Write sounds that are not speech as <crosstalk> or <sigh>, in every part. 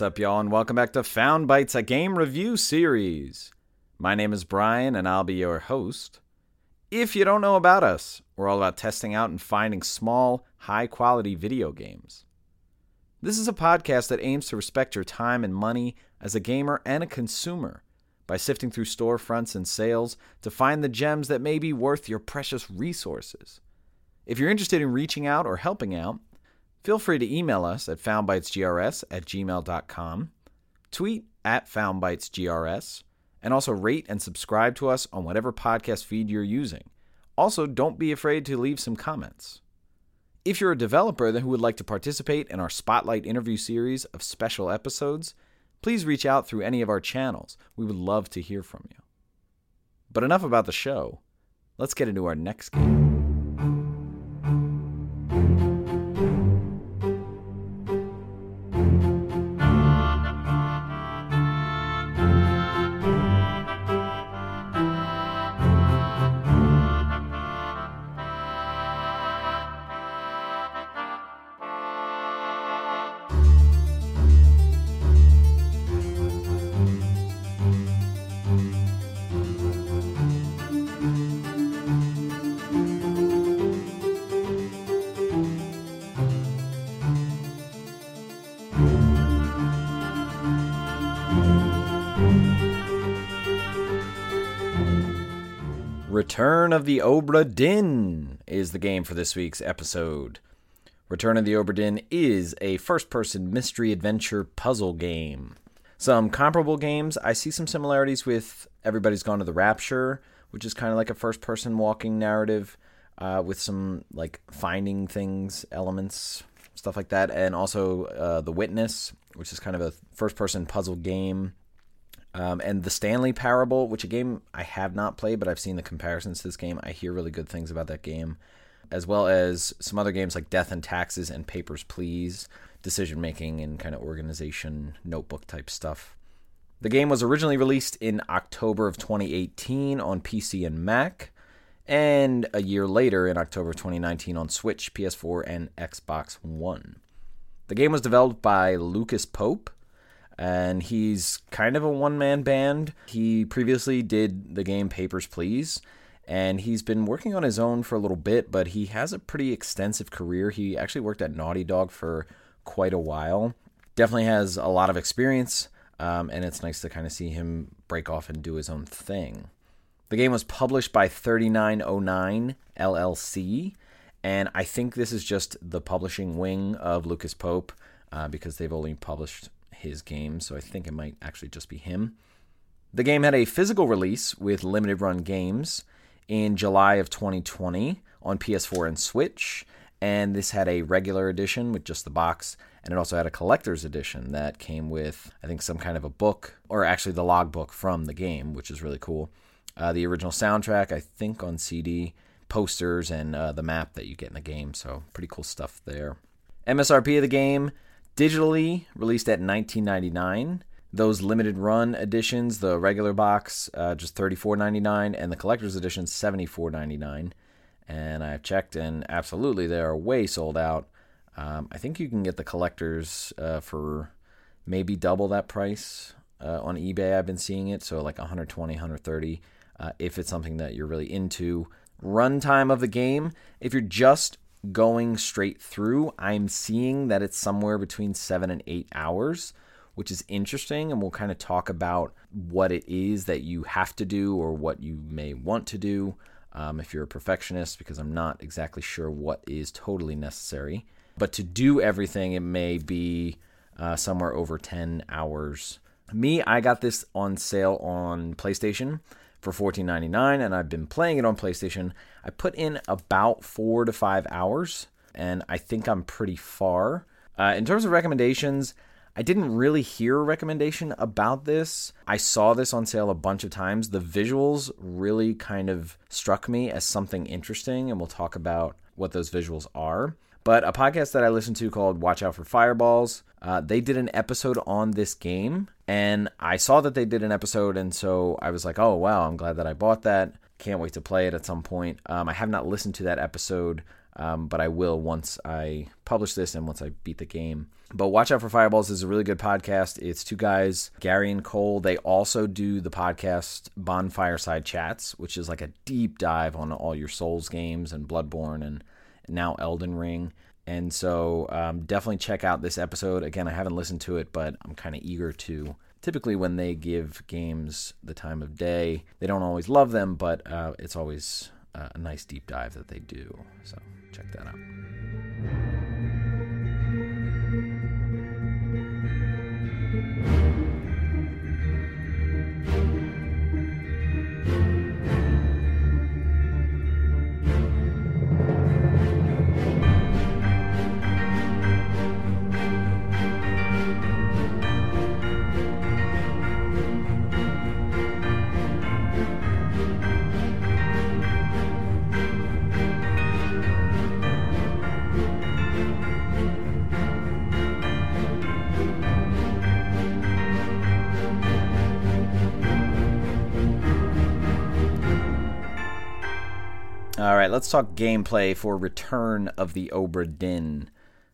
What's up, y'all, and welcome back to Found Bytes, a game review series. My name is Brian, and I'll be your host. If you don't know about us, we're all about testing out and finding small, high quality video games. This is a podcast that aims to respect your time and money as a gamer and a consumer by sifting through storefronts and sales to find the gems that may be worth your precious resources. If you're interested in reaching out or helping out, Feel free to email us at foundbytesgrs at gmail.com, tweet at foundbytesgrs, and also rate and subscribe to us on whatever podcast feed you're using. Also, don't be afraid to leave some comments. If you're a developer who would like to participate in our Spotlight interview series of special episodes, please reach out through any of our channels. We would love to hear from you. But enough about the show. Let's get into our next game. Return of the Obra is the game for this week's episode. Return of the Obra is a first person mystery adventure puzzle game. Some comparable games, I see some similarities with Everybody's Gone to the Rapture, which is kind of like a first person walking narrative uh, with some like finding things elements, stuff like that, and also uh, The Witness, which is kind of a first person puzzle game um, and the Stanley Parable, which a game I have not played, but I've seen the comparisons to this game. I hear really good things about that game, as well as some other games like Death and Taxes and Papers, Please, decision making and kind of organization notebook type stuff. The game was originally released in October of 2018 on PC and Mac, and a year later in October 2019 on Switch, PS4, and Xbox One. The game was developed by Lucas Pope and he's kind of a one man band. He previously did the game Papers, Please, and he's been working on his own for a little bit, but he has a pretty extensive career. He actually worked at Naughty Dog for quite a while. Definitely has a lot of experience, um, and it's nice to kind of see him break off and do his own thing. The game was published by 3909 LLC, and I think this is just the publishing wing of Lucas Pope uh, because they've only published his game, so I think it might actually just be him. The game had a physical release with limited run games in July of 2020 on PS4 and Switch, and this had a regular edition with just the box, and it also had a collector's edition that came with, I think, some kind of a book, or actually the logbook from the game, which is really cool. Uh, the original soundtrack, I think, on CD, posters, and uh, the map that you get in the game, so pretty cool stuff there. MSRP of the game digitally released at 19.99 those limited run editions the regular box uh, just 34.99 and the collector's edition 74.99 and i've checked and absolutely they are way sold out. Um, i think you can get the collectors uh, for maybe double that price uh, on ebay. I've been seeing it so like 120 130 uh, if it's something that you're really into. Runtime of the game if you're just going straight through, I'm seeing that it's somewhere between seven and eight hours, which is interesting. And we'll kind of talk about what it is that you have to do or what you may want to do um, if you're a perfectionist, because I'm not exactly sure what is totally necessary. But to do everything, it may be uh, somewhere over 10 hours. Me, I got this on sale on PlayStation for $14.99 and I've been playing it on PlayStation. I put in about four to five hours and I think I'm pretty far. Uh, in terms of recommendations, I didn't really hear a recommendation about this. I saw this on sale a bunch of times. The visuals really kind of struck me as something interesting, and we'll talk about what those visuals are. But a podcast that I listened to called Watch Out for Fireballs, uh, they did an episode on this game, and I saw that they did an episode, and so I was like, oh, wow, I'm glad that I bought that. Can't wait to play it at some point. Um, I have not listened to that episode. Um, but I will once I publish this and once I beat the game. But Watch Out for Fireballs is a really good podcast. It's two guys, Gary and Cole. They also do the podcast Bonfireside Chats, which is like a deep dive on all your Souls games and Bloodborne and now Elden Ring. And so um, definitely check out this episode. Again, I haven't listened to it, but I'm kind of eager to. Typically, when they give games the time of day, they don't always love them, but uh, it's always uh, a nice deep dive that they do. So check that out. All right, let's talk gameplay for Return of the Obra.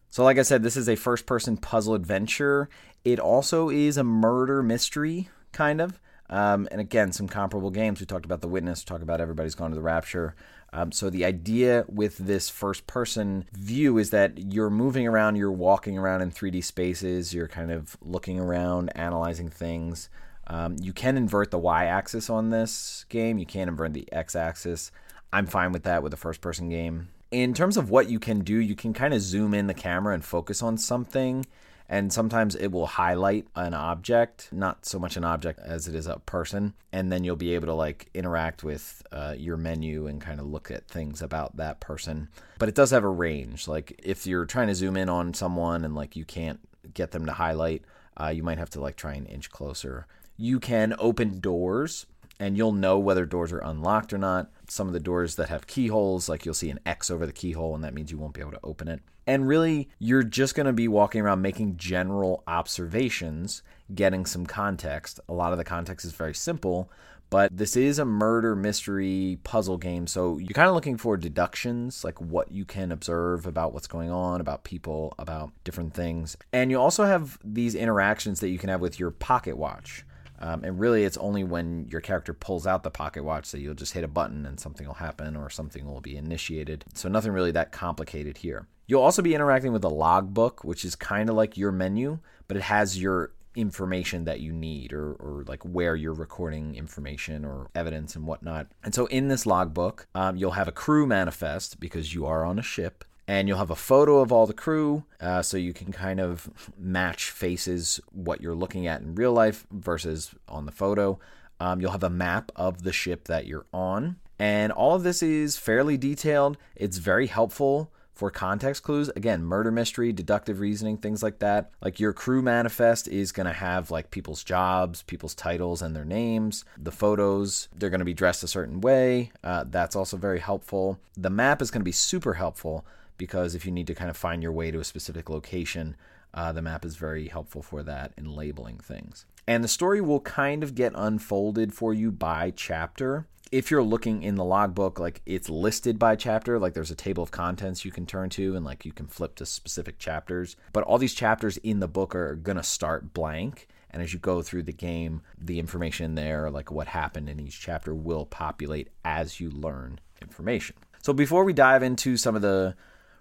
So, like I said, this is a first person puzzle adventure. It also is a murder mystery, kind of. Um, and again, some comparable games. We talked about The Witness, talked about Everybody's Gone to the Rapture. Um, so, the idea with this first person view is that you're moving around, you're walking around in 3D spaces, you're kind of looking around, analyzing things. Um, you can invert the y axis on this game, you can invert the x axis. I'm fine with that with a first person game. In terms of what you can do, you can kind of zoom in the camera and focus on something. And sometimes it will highlight an object, not so much an object as it is a person. And then you'll be able to like interact with uh, your menu and kind of look at things about that person. But it does have a range. Like if you're trying to zoom in on someone and like you can't get them to highlight, uh, you might have to like try and inch closer. You can open doors and you'll know whether doors are unlocked or not. Some of the doors that have keyholes, like you'll see an X over the keyhole, and that means you won't be able to open it. And really, you're just going to be walking around making general observations, getting some context. A lot of the context is very simple, but this is a murder mystery puzzle game, so you're kind of looking for deductions, like what you can observe about what's going on, about people, about different things. And you also have these interactions that you can have with your pocket watch. Um, and really, it's only when your character pulls out the pocket watch that you'll just hit a button and something will happen or something will be initiated. So, nothing really that complicated here. You'll also be interacting with a logbook, which is kind of like your menu, but it has your information that you need or, or like where you're recording information or evidence and whatnot. And so, in this logbook, um, you'll have a crew manifest because you are on a ship and you'll have a photo of all the crew uh, so you can kind of match faces what you're looking at in real life versus on the photo. Um, you'll have a map of the ship that you're on. And all of this is fairly detailed. It's very helpful for context clues. Again murder mystery deductive reasoning things like that. Like your crew manifest is going to have like people's jobs people's titles and their names the photos they're going to be dressed a certain way. Uh, that's also very helpful. The map is going to be super helpful because if you need to kind of find your way to a specific location, uh, the map is very helpful for that in labeling things. And the story will kind of get unfolded for you by chapter. If you're looking in the logbook, like it's listed by chapter, like there's a table of contents you can turn to and like you can flip to specific chapters. But all these chapters in the book are going to start blank. And as you go through the game, the information there, like what happened in each chapter, will populate as you learn information. So before we dive into some of the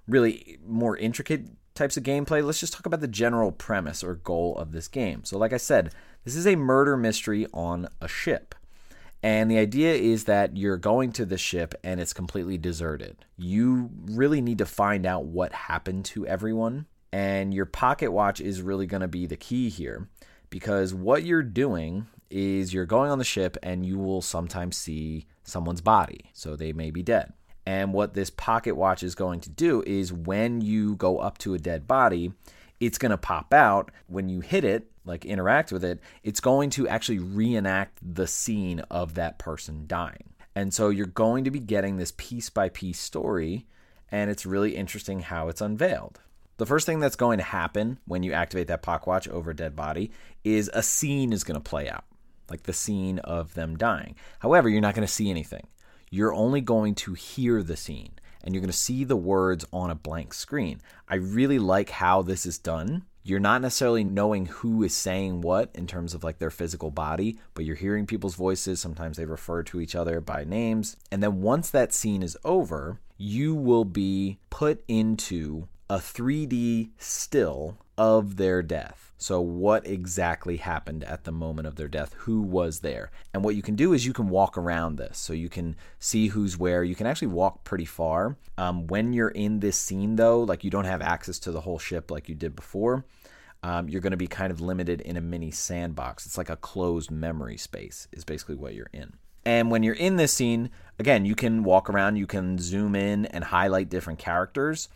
really more intricate types of gameplay, let's just talk about the general premise or goal of this game. So, like I said, this is a murder mystery on a ship. And the idea is that you're going to the ship and it's completely deserted. You really need to find out what happened to everyone. And your pocket watch is really going to be the key here because what you're doing is you're going on the ship and you will sometimes see someone's body. So they may be dead. And what this pocket watch is going to do is when you go up to a dead body, it's going to pop out. When you hit it, like interact with it, it's going to actually reenact the scene of that person dying. And so you're going to be getting this piece by piece story, and it's really interesting how it's unveiled. The first thing that's going to happen when you activate that pocket watch over a dead body is a scene is going to play out, like the scene of them dying. However, you're not going to see anything you're only going to hear the scene. and you're going to see the words on a blank screen. I really like how this is done. You're not necessarily knowing who is saying what in terms of like their physical body, but you're hearing people's voices. Sometimes they refer to each other by names. And then once that scene is over, you will be put into a 3D still of their death. So, what exactly happened at the moment of their death? Who was there? And what you can do is you can walk around this. So, you can see who's where. You can actually walk pretty far. Um, when you're in this scene, though, like you don't have access to the whole ship like you did before, um, you're going to be kind of limited in a mini sandbox. It's like a closed memory space, is basically what you're in. And when you're in this scene, again, you can walk around, you can zoom in and highlight different characters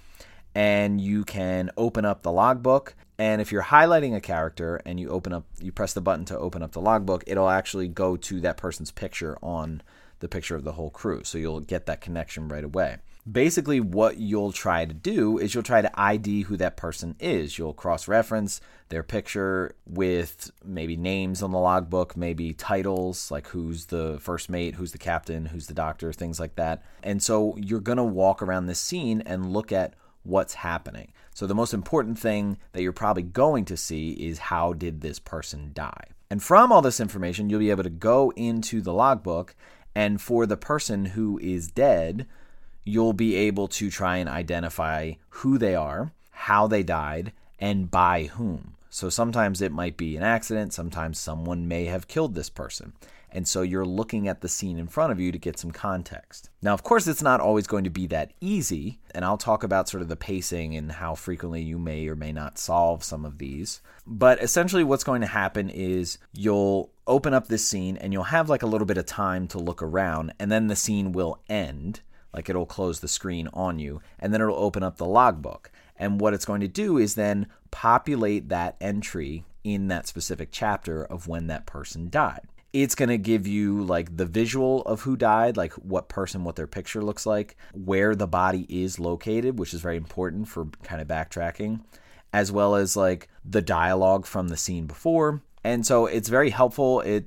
and you can open up the logbook. And if you're highlighting a character and you open up, you press the button to open up the logbook, it'll actually go to that person's picture on the picture of the whole crew. So you'll get that connection right away. Basically, what you'll try to do is you'll try to ID who that person is. You'll cross reference their picture with maybe names on the logbook, maybe titles like who's the first mate, who's the captain, who's the doctor, things like that. And so you're going to walk around this scene and look at what's happening. So the most important thing that you're probably going to see is how did this person die? And from all this information, you'll be able to go into the logbook and for the person who is dead, you'll be able to try and identify who they are, how they died, and by whom. So sometimes it might be an accident, sometimes someone may have killed this person. And so you're looking at the scene in front of you to get some context. Now, of course, it's not always going to be that easy. And I'll talk about sort of the pacing and how frequently you may or may not solve some of these. But essentially, what's going to happen is you'll open up this scene and you'll have like a little bit of time to look around, and then the scene will end. Like it'll close the screen on you, and then it'll open up the logbook. And what it's going to do is then populate that entry in that specific chapter of when that person died it's going to give you like the visual of who died, like what person, what their picture looks like, where the body is located, which is very important for kind of backtracking, as well as like the dialogue from the scene before. And so it's very helpful. It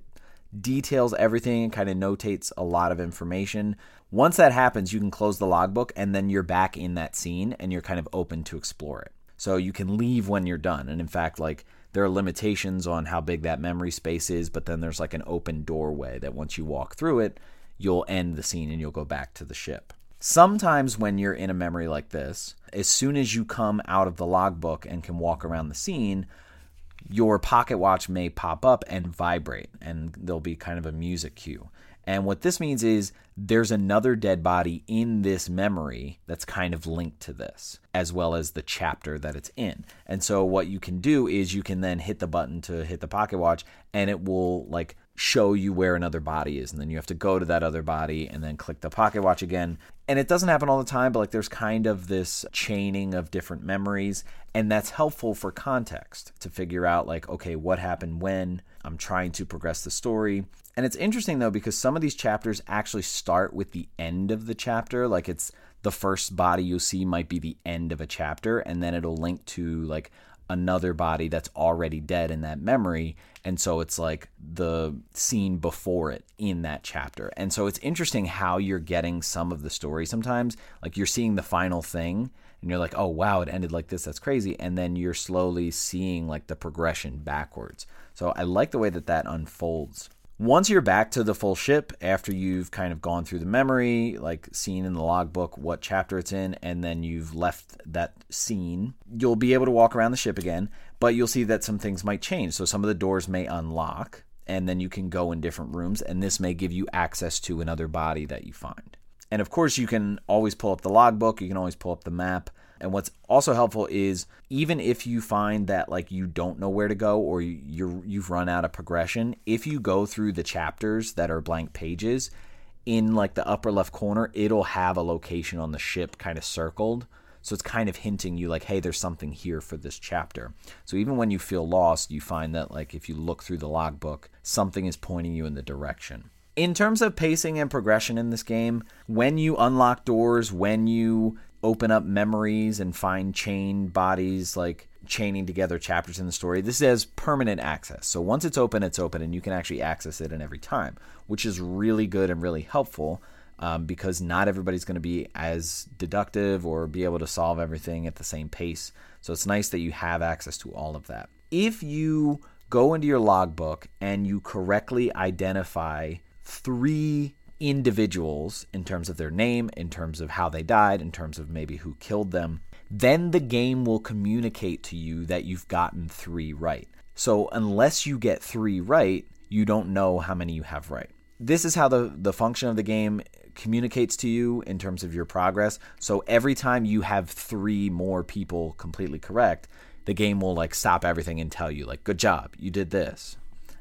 details everything and kind of notates a lot of information. Once that happens, you can close the logbook and then you're back in that scene and you're kind of open to explore it. So you can leave when you're done. And in fact, like there are limitations on how big that memory space is, but then there's like an open doorway that once you walk through it, you'll end the scene and you'll go back to the ship. Sometimes when you're in a memory like this, as soon as you come out of the logbook and can walk around the scene, your pocket watch may pop up and vibrate, and there'll be kind of a music cue. And what this means is there's another dead body in this memory that's kind of linked to this, as well as the chapter that it's in. And so what you can do is you can then hit the button to hit the pocket watch and it will like show you where another body is. And then you have to go to that other body and then click the pocket watch again. And it doesn't happen all the time but like there's kind of this chaining of different memories. And that's helpful for context to figure out like okay what happened when? I'm trying to progress the story and it's interesting though because some of these chapters actually start with the end of the chapter. Like it's the first body you see might be the end of a chapter, and then it'll link to like another body that's already dead in that memory. And so it's like the scene before it in that chapter. And so it's interesting how you're getting some of the story sometimes. Like you're seeing the final thing and you're like, oh, wow, it ended like this. That's crazy. And then you're slowly seeing like the progression backwards. So I like the way that that unfolds. Once you're back to the full ship after you've kind of gone through the memory, like seen in the logbook what chapter it's in, and then you've left that scene, you'll be able to walk around the ship again, but you'll see that some things might change. So some of the doors may unlock, and then you can go in different rooms, and this may give you access to another body that you find. And of course, you can always pull up the logbook, you can always pull up the map. And what's also helpful is even if you find that like you don't know where to go or you're you've run out of progression, if you go through the chapters that are blank pages, in like the upper left corner, it'll have a location on the ship kind of circled. So it's kind of hinting you like, hey, there's something here for this chapter. So even when you feel lost, you find that like if you look through the logbook, something is pointing you in the direction. In terms of pacing and progression in this game, when you unlock doors, when you open up memories and find chained bodies, like chaining together chapters in the story. This has permanent access. So once it's open, it's open, and you can actually access it in every time, which is really good and really helpful um, because not everybody's going to be as deductive or be able to solve everything at the same pace. So it's nice that you have access to all of that. If you go into your logbook and you correctly identify three individuals in terms of their name, in terms of how they died, in terms of maybe who killed them, then the game will communicate to you that you've gotten three right. So unless you get three right, you don't know how many you have right. This is how the, the function of the game communicates to you in terms of your progress. So every time you have three more people completely correct, the game will like stop everything and tell you like, "Good job, you did this,"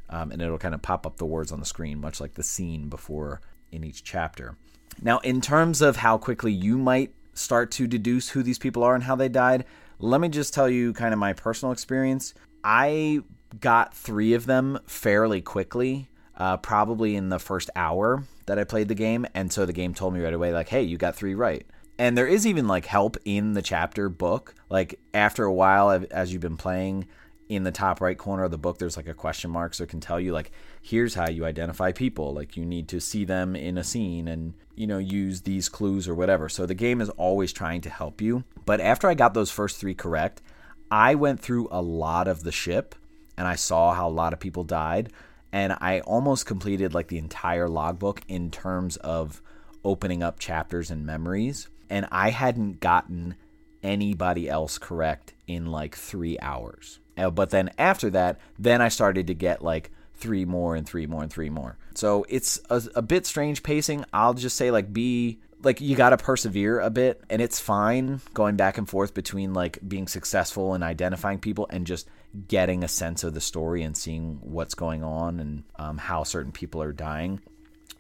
um, and it'll kind of pop up the words on the screen, much like the scene before in each chapter. Now, in terms of how quickly you might start to deduce who these people are and how they died, let me just tell you kind of my personal experience. I got three of them fairly quickly, uh, probably in the first hour that I played the game. And so the game told me right away, like, hey, you got three right. And there is even like help in the chapter book. Like after a while, as you've been playing, in the top right corner of the book, there's like a question mark, so it can tell you like, here's how you identify people. Like you need to see them in a scene and you know use these clues or whatever. So the game is always trying to help you. But after I got those first three correct, I went through a lot of the ship and I saw how a lot of people died and I almost completed like the entire logbook in terms of opening up chapters and memories. And I hadn't gotten anybody else correct in like three hours. Uh, but then after that, then I started to get like three more and three more and three more. So it's a, a bit strange pacing. I'll just say like be like you got to persevere a bit and it's fine going back and forth between like being successful and identifying people and just getting a sense of the story and seeing what's going on and um, how certain people are dying.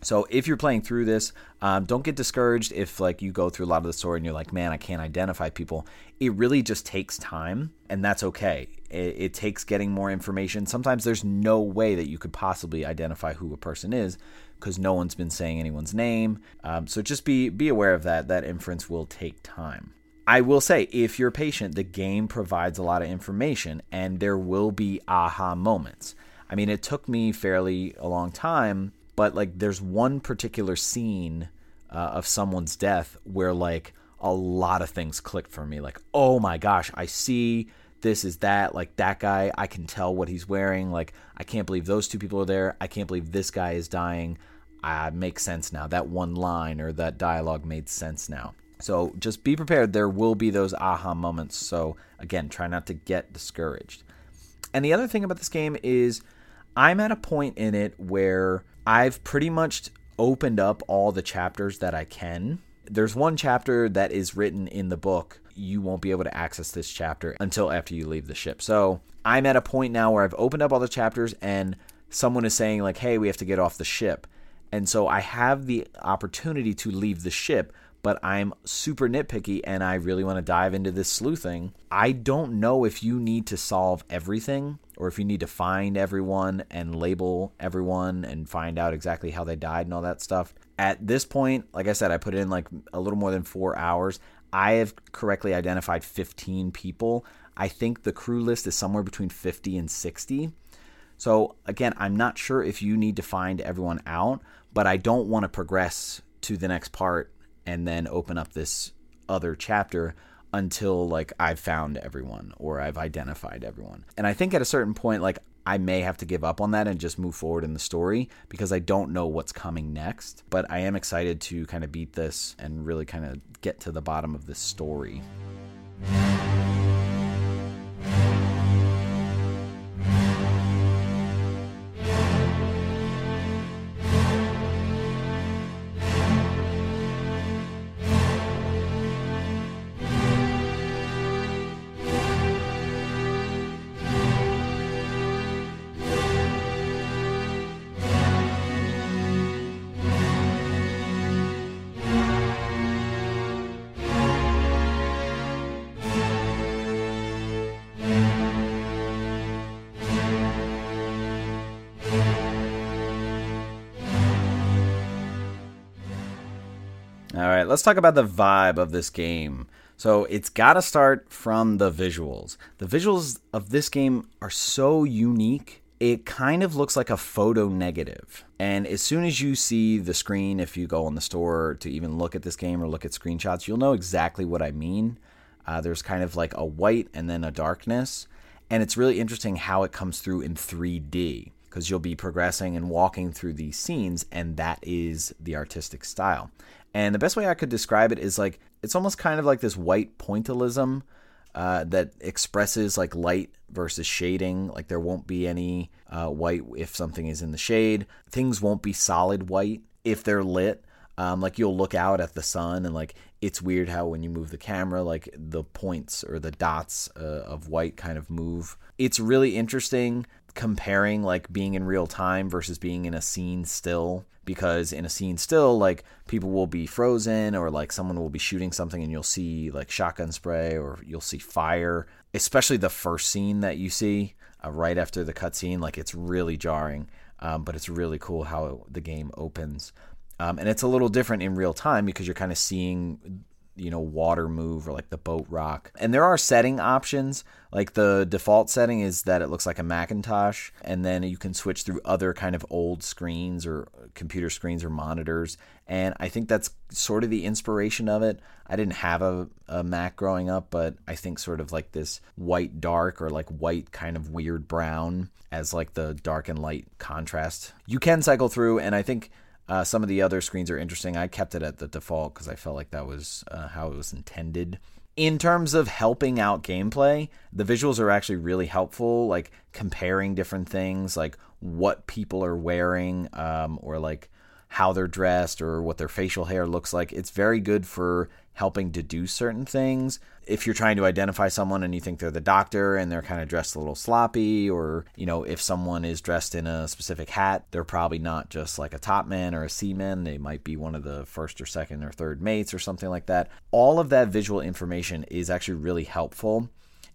So if you're playing through this, um, don't get discouraged if like you go through a lot of the story and you're like, man, I can't identify people. It really just takes time, and that's okay. It, it takes getting more information. Sometimes there's no way that you could possibly identify who a person is because no one's been saying anyone's name. Um, so just be be aware of that. That inference will take time. I will say, if you're patient, the game provides a lot of information, and there will be aha moments. I mean, it took me fairly a long time, but like, there's one particular scene uh, of someone's death where like a lot of things clicked for me. Like, oh my gosh, I see this is that. Like that guy, I can tell what he's wearing. Like, I can't believe those two people are there. I can't believe this guy is dying. Uh, makes sense now. That one line or that dialogue made sense now. So just be prepared. There will be those aha moments. So again, try not to get discouraged. And the other thing about this game is I'm at a point in it where I've pretty much opened up all the chapters that I can. There's one chapter that is written in the book. You won't be able to access this chapter until after you leave the ship. So I'm at a point now where I've opened up all the chapters and someone is saying, like, hey, we have to get off the ship. And so I have the opportunity to leave the ship, but I'm super nitpicky and I really want to dive into this sleuthing. I don't know if you need to solve everything or if you need to find everyone and label everyone and find out exactly how they died and all that stuff. At this point, like I said, I put in like a little more than four hours. I have correctly identified 15 people. I think the crew list is somewhere between 50 and 60. So, again, I'm not sure if you need to find everyone out, but I don't want to progress to the next part and then open up this other chapter until like I've found everyone or I've identified everyone. And I think at a certain point like I may have to give up on that and just move forward in the story because I don't know what's coming next, but I am excited to kind of beat this and really kind of get to the bottom of this story. Right, let's talk about the vibe of this game. So it's got to start from the visuals. The visuals of this game are so unique it kind of looks like a photo negative. And as soon as you see the screen, if you go on the store to even look at this game or look at screenshots, you'll know exactly what I mean. Uh, there's kind of like a white and then a darkness. And it's really interesting how it comes through in 3D because you'll be progressing and walking through these scenes, and that is the artistic style. And the best way I could describe it is like it's almost kind of like this white pointillism uh, that expresses like light versus shading. Like there won't be any uh, white if something is in the shade. Things won't be solid white if they're lit. Um, like you'll look out at the sun and like it's weird how when you move the camera, like the points or the dots uh, of white kind of move. It's really interesting comparing like being in real time versus being in a scene still because in a scene still like people will be frozen or like someone will be shooting something and you'll see like shotgun spray or you'll see fire especially the first scene that you see uh, right after the cutscene like it's really jarring um, but it's really cool how the game opens. Um, and it's a little different in real time because you're kind of seeing you know water move or like the boat rock. And there are setting options. Like the default setting is that it looks like a macintosh and then you can switch through other kind of old screens or computer screens or monitors. And i think that's sort of the inspiration of it. I didn't have a, a mac growing up but i think sort of like this white dark or like white kind of weird brown as like the dark and light contrast. You can cycle through and i think uh, some of the other screens are interesting. I kept it at the default because I felt like that was uh, how it was intended. In terms of helping out gameplay, the visuals are actually really helpful, like comparing different things, like what people are wearing, um, or like how they're dressed, or what their facial hair looks like. It's very good for helping to do certain things. If you're trying to identify someone and you think they're the doctor and they're kind of dressed a little sloppy, or, you know, if someone is dressed in a specific hat, they're probably not just like a top man or a seaman. They might be one of the first or second or third mates or something like that. All of that visual information is actually really helpful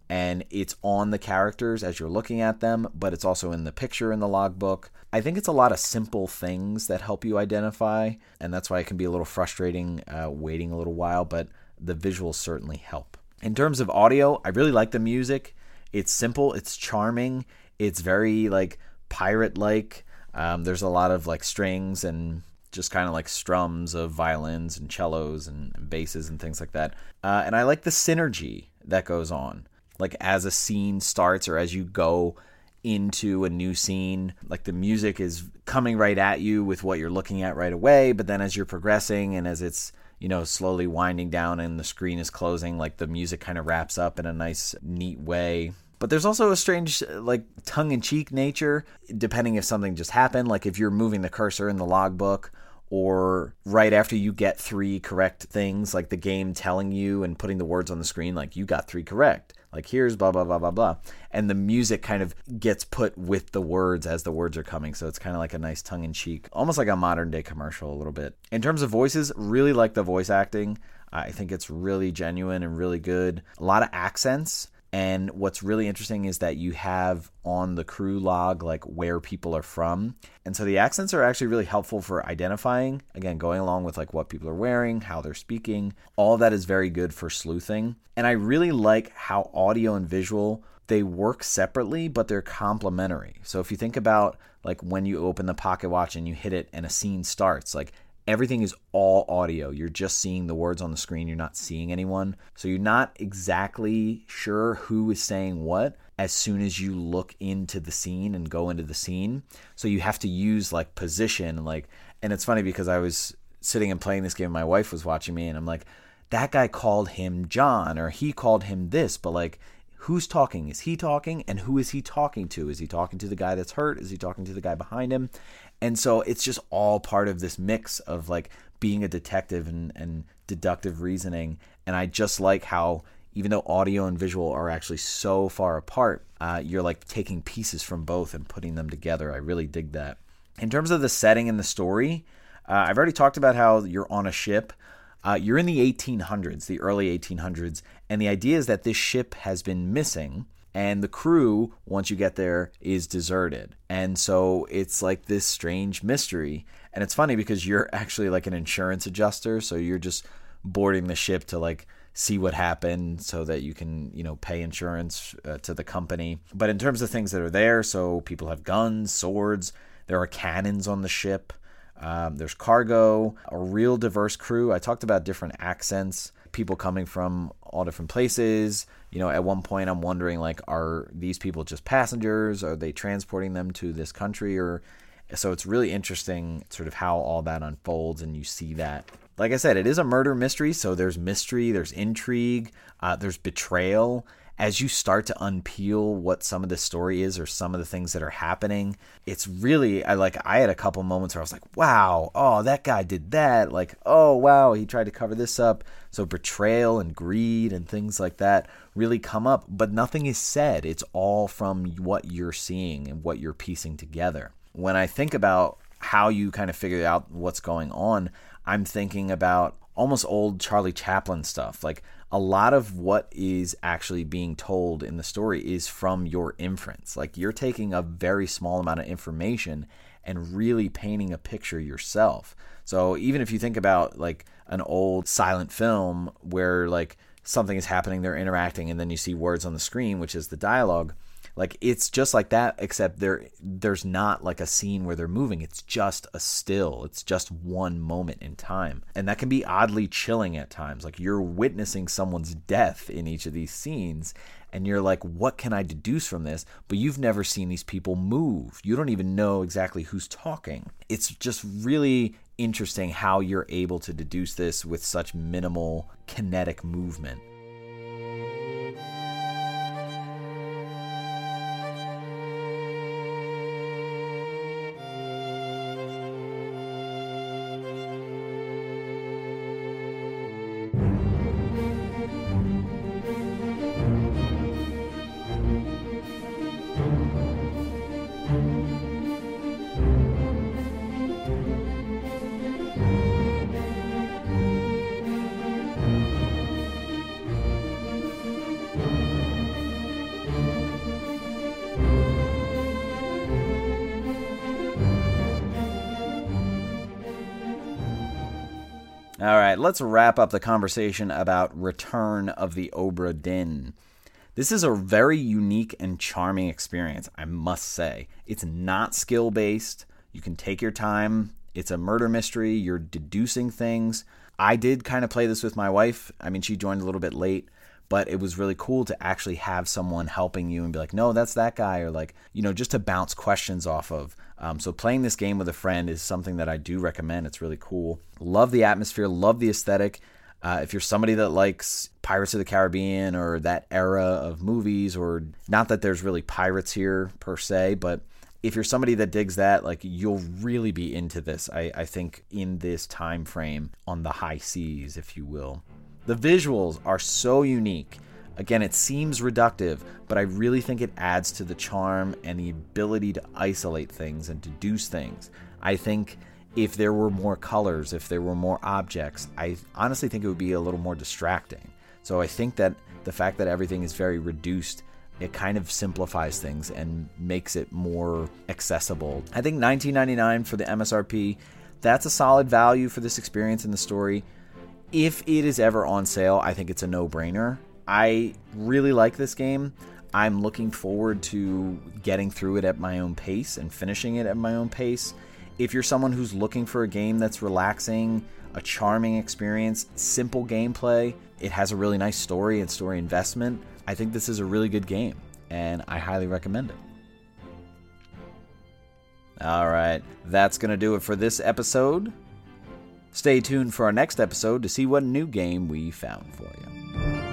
and it's on the characters as you're looking at them, but it's also in the picture in the logbook. I think it's a lot of simple things that help you identify, and that's why it can be a little frustrating uh, waiting a little while, but the visuals certainly help. In terms of audio, I really like the music. It's simple, it's charming, it's very like pirate like. Um, there's a lot of like strings and just kind of like strums of violins and cellos and, and basses and things like that. Uh, and I like the synergy that goes on like as a scene starts or as you go into a new scene like the music is coming right at you with what you're looking at right away but then as you're progressing and as it's you know slowly winding down and the screen is closing like the music kind of wraps up in a nice neat way. But there's also a strange like tongue-in-cheek nature depending if something just happened. Like if you're moving the cursor in the logbook or right after you get three correct things like the game telling you and putting the words on the screen like you got three correct. Like here's blah blah blah blah blah. And the music kind of gets put with the words as the words are coming. So it's kind of like a nice tongue-in-cheek almost like a modern day commercial a little bit. In terms of voices really like the voice acting. I think it's really genuine and really good. A lot of accents and what's really interesting is that you have on the crew log like where people are from. And so the accents are actually really helpful for identifying, again, going along with like what people are wearing, how they're speaking. All that is very good for sleuthing. And I really like how audio and visual they work separately, but they're complementary. So if you think about like when you open the pocket watch and you hit it and a scene starts, like everything is all audio. You're just seeing the words on the screen, you're not seeing anyone. So you're not exactly sure who is saying what as soon as you look into the scene and go into the scene. So you have to use like position and like and it's funny because I was sitting and playing this game and my wife was watching me and I'm like that guy called him John or he called him this, but like who's talking? Is he talking? And who is he talking to? Is he talking to the guy that's hurt? Is he talking to the guy behind him? And so it's just all part of this mix of like being a detective and, and deductive reasoning. And I just like how even though audio and visual are actually so far apart, uh, you're like taking pieces from both and putting them together. I really dig that. In terms of the setting and the story, uh, I've already talked about how you're on a ship. Uh, you're in the 1800s, the early 1800s, and the idea is that this ship has been missing and the crew once you get there is deserted and so it's like this strange mystery and it's funny because you're <laughs> actually like an insurance adjuster so you're just boarding the ship to like see what happened so that you can, you know, pay insurance uh, to the company. But in terms of things that are there, so people have guns, swords, there are cannons on the ship. Um, there's cargo, a real diverse crew. I talked about different accents, people coming from all different places. You know, at one point, I'm wondering like, are these people just passengers? Are they transporting them to this country? Or so it's really interesting, sort of how all that unfolds, and you see that. Like I said, it is a murder mystery, so there's mystery, there's intrigue, uh, there's betrayal as you start to unpeel what some of the story is or some of the things that are happening, it's really I like I had a couple moments where I was like, "Wow, oh, that guy did that." Like, "Oh, wow, he tried to cover this up." So betrayal and greed and things like that really come up, but nothing is said. It's all from what you're seeing and what you're piecing together. When I think about how you kind of figure out what's going on, I'm thinking about almost old Charlie Chaplin stuff. Like a lot of what is actually being told in the story is from your inference. Like you're taking a very small amount of information and really painting a picture yourself. So even if you think about like an old silent film where like something is happening, they're interacting, and then you see words on the screen, which is the dialogue like it's just like that, except there there's not like a scene where they're moving. It's just a still. It's just one moment in time. And that can be oddly chilling at times. Like you're witnessing someone's death in each of these scenes and you're like, what can I deduce from this? But you've never seen these people move. You don't even know exactly who's talking. It's just really interesting how you're able to deduce this with such minimal kinetic movement. Let's wrap up the conversation about Return of the Obra Dinn. This is a very unique and charming experience, I must say. It's not skill based. You can take your time. It's a murder mystery. You're deducing things. I did kind of play this with my wife. I mean, she joined a little bit late, but it was really cool to actually have someone helping you and be like, no, that's that guy, or like, you know, just to bounce questions off of. Um, so playing this game with a friend is something that I do recommend. It's really cool. Love the atmosphere, love the aesthetic. Uh, if you're somebody that likes Pirates of the Caribbean or that era of movies, or not that there's really pirates here per se, but if you're somebody that digs that, like you'll really be into this. I, I think in this time frame on the high seas, if you will. The visuals are so unique Again, it seems reductive, but I really think it adds to the charm and the ability to isolate things and deduce things. I think if there were more colors, if there were more objects, I honestly think it would be a little more distracting. So I think that the fact that everything is very reduced, it kind of simplifies things and makes it more accessible. I think 19.99 for the MSRP, that's a solid value for this experience in the story. If it is ever on sale, I think it's a no-brainer. I really like this game. I'm looking forward to getting through it at my own pace and finishing it at my own pace. If you're someone who's looking for a game that's relaxing, a charming experience, simple gameplay, it has a really nice story and story investment, I think this is a really good game and I highly recommend it. All right, that's going to do it for this episode. Stay tuned for our next episode to see what new game we found for you.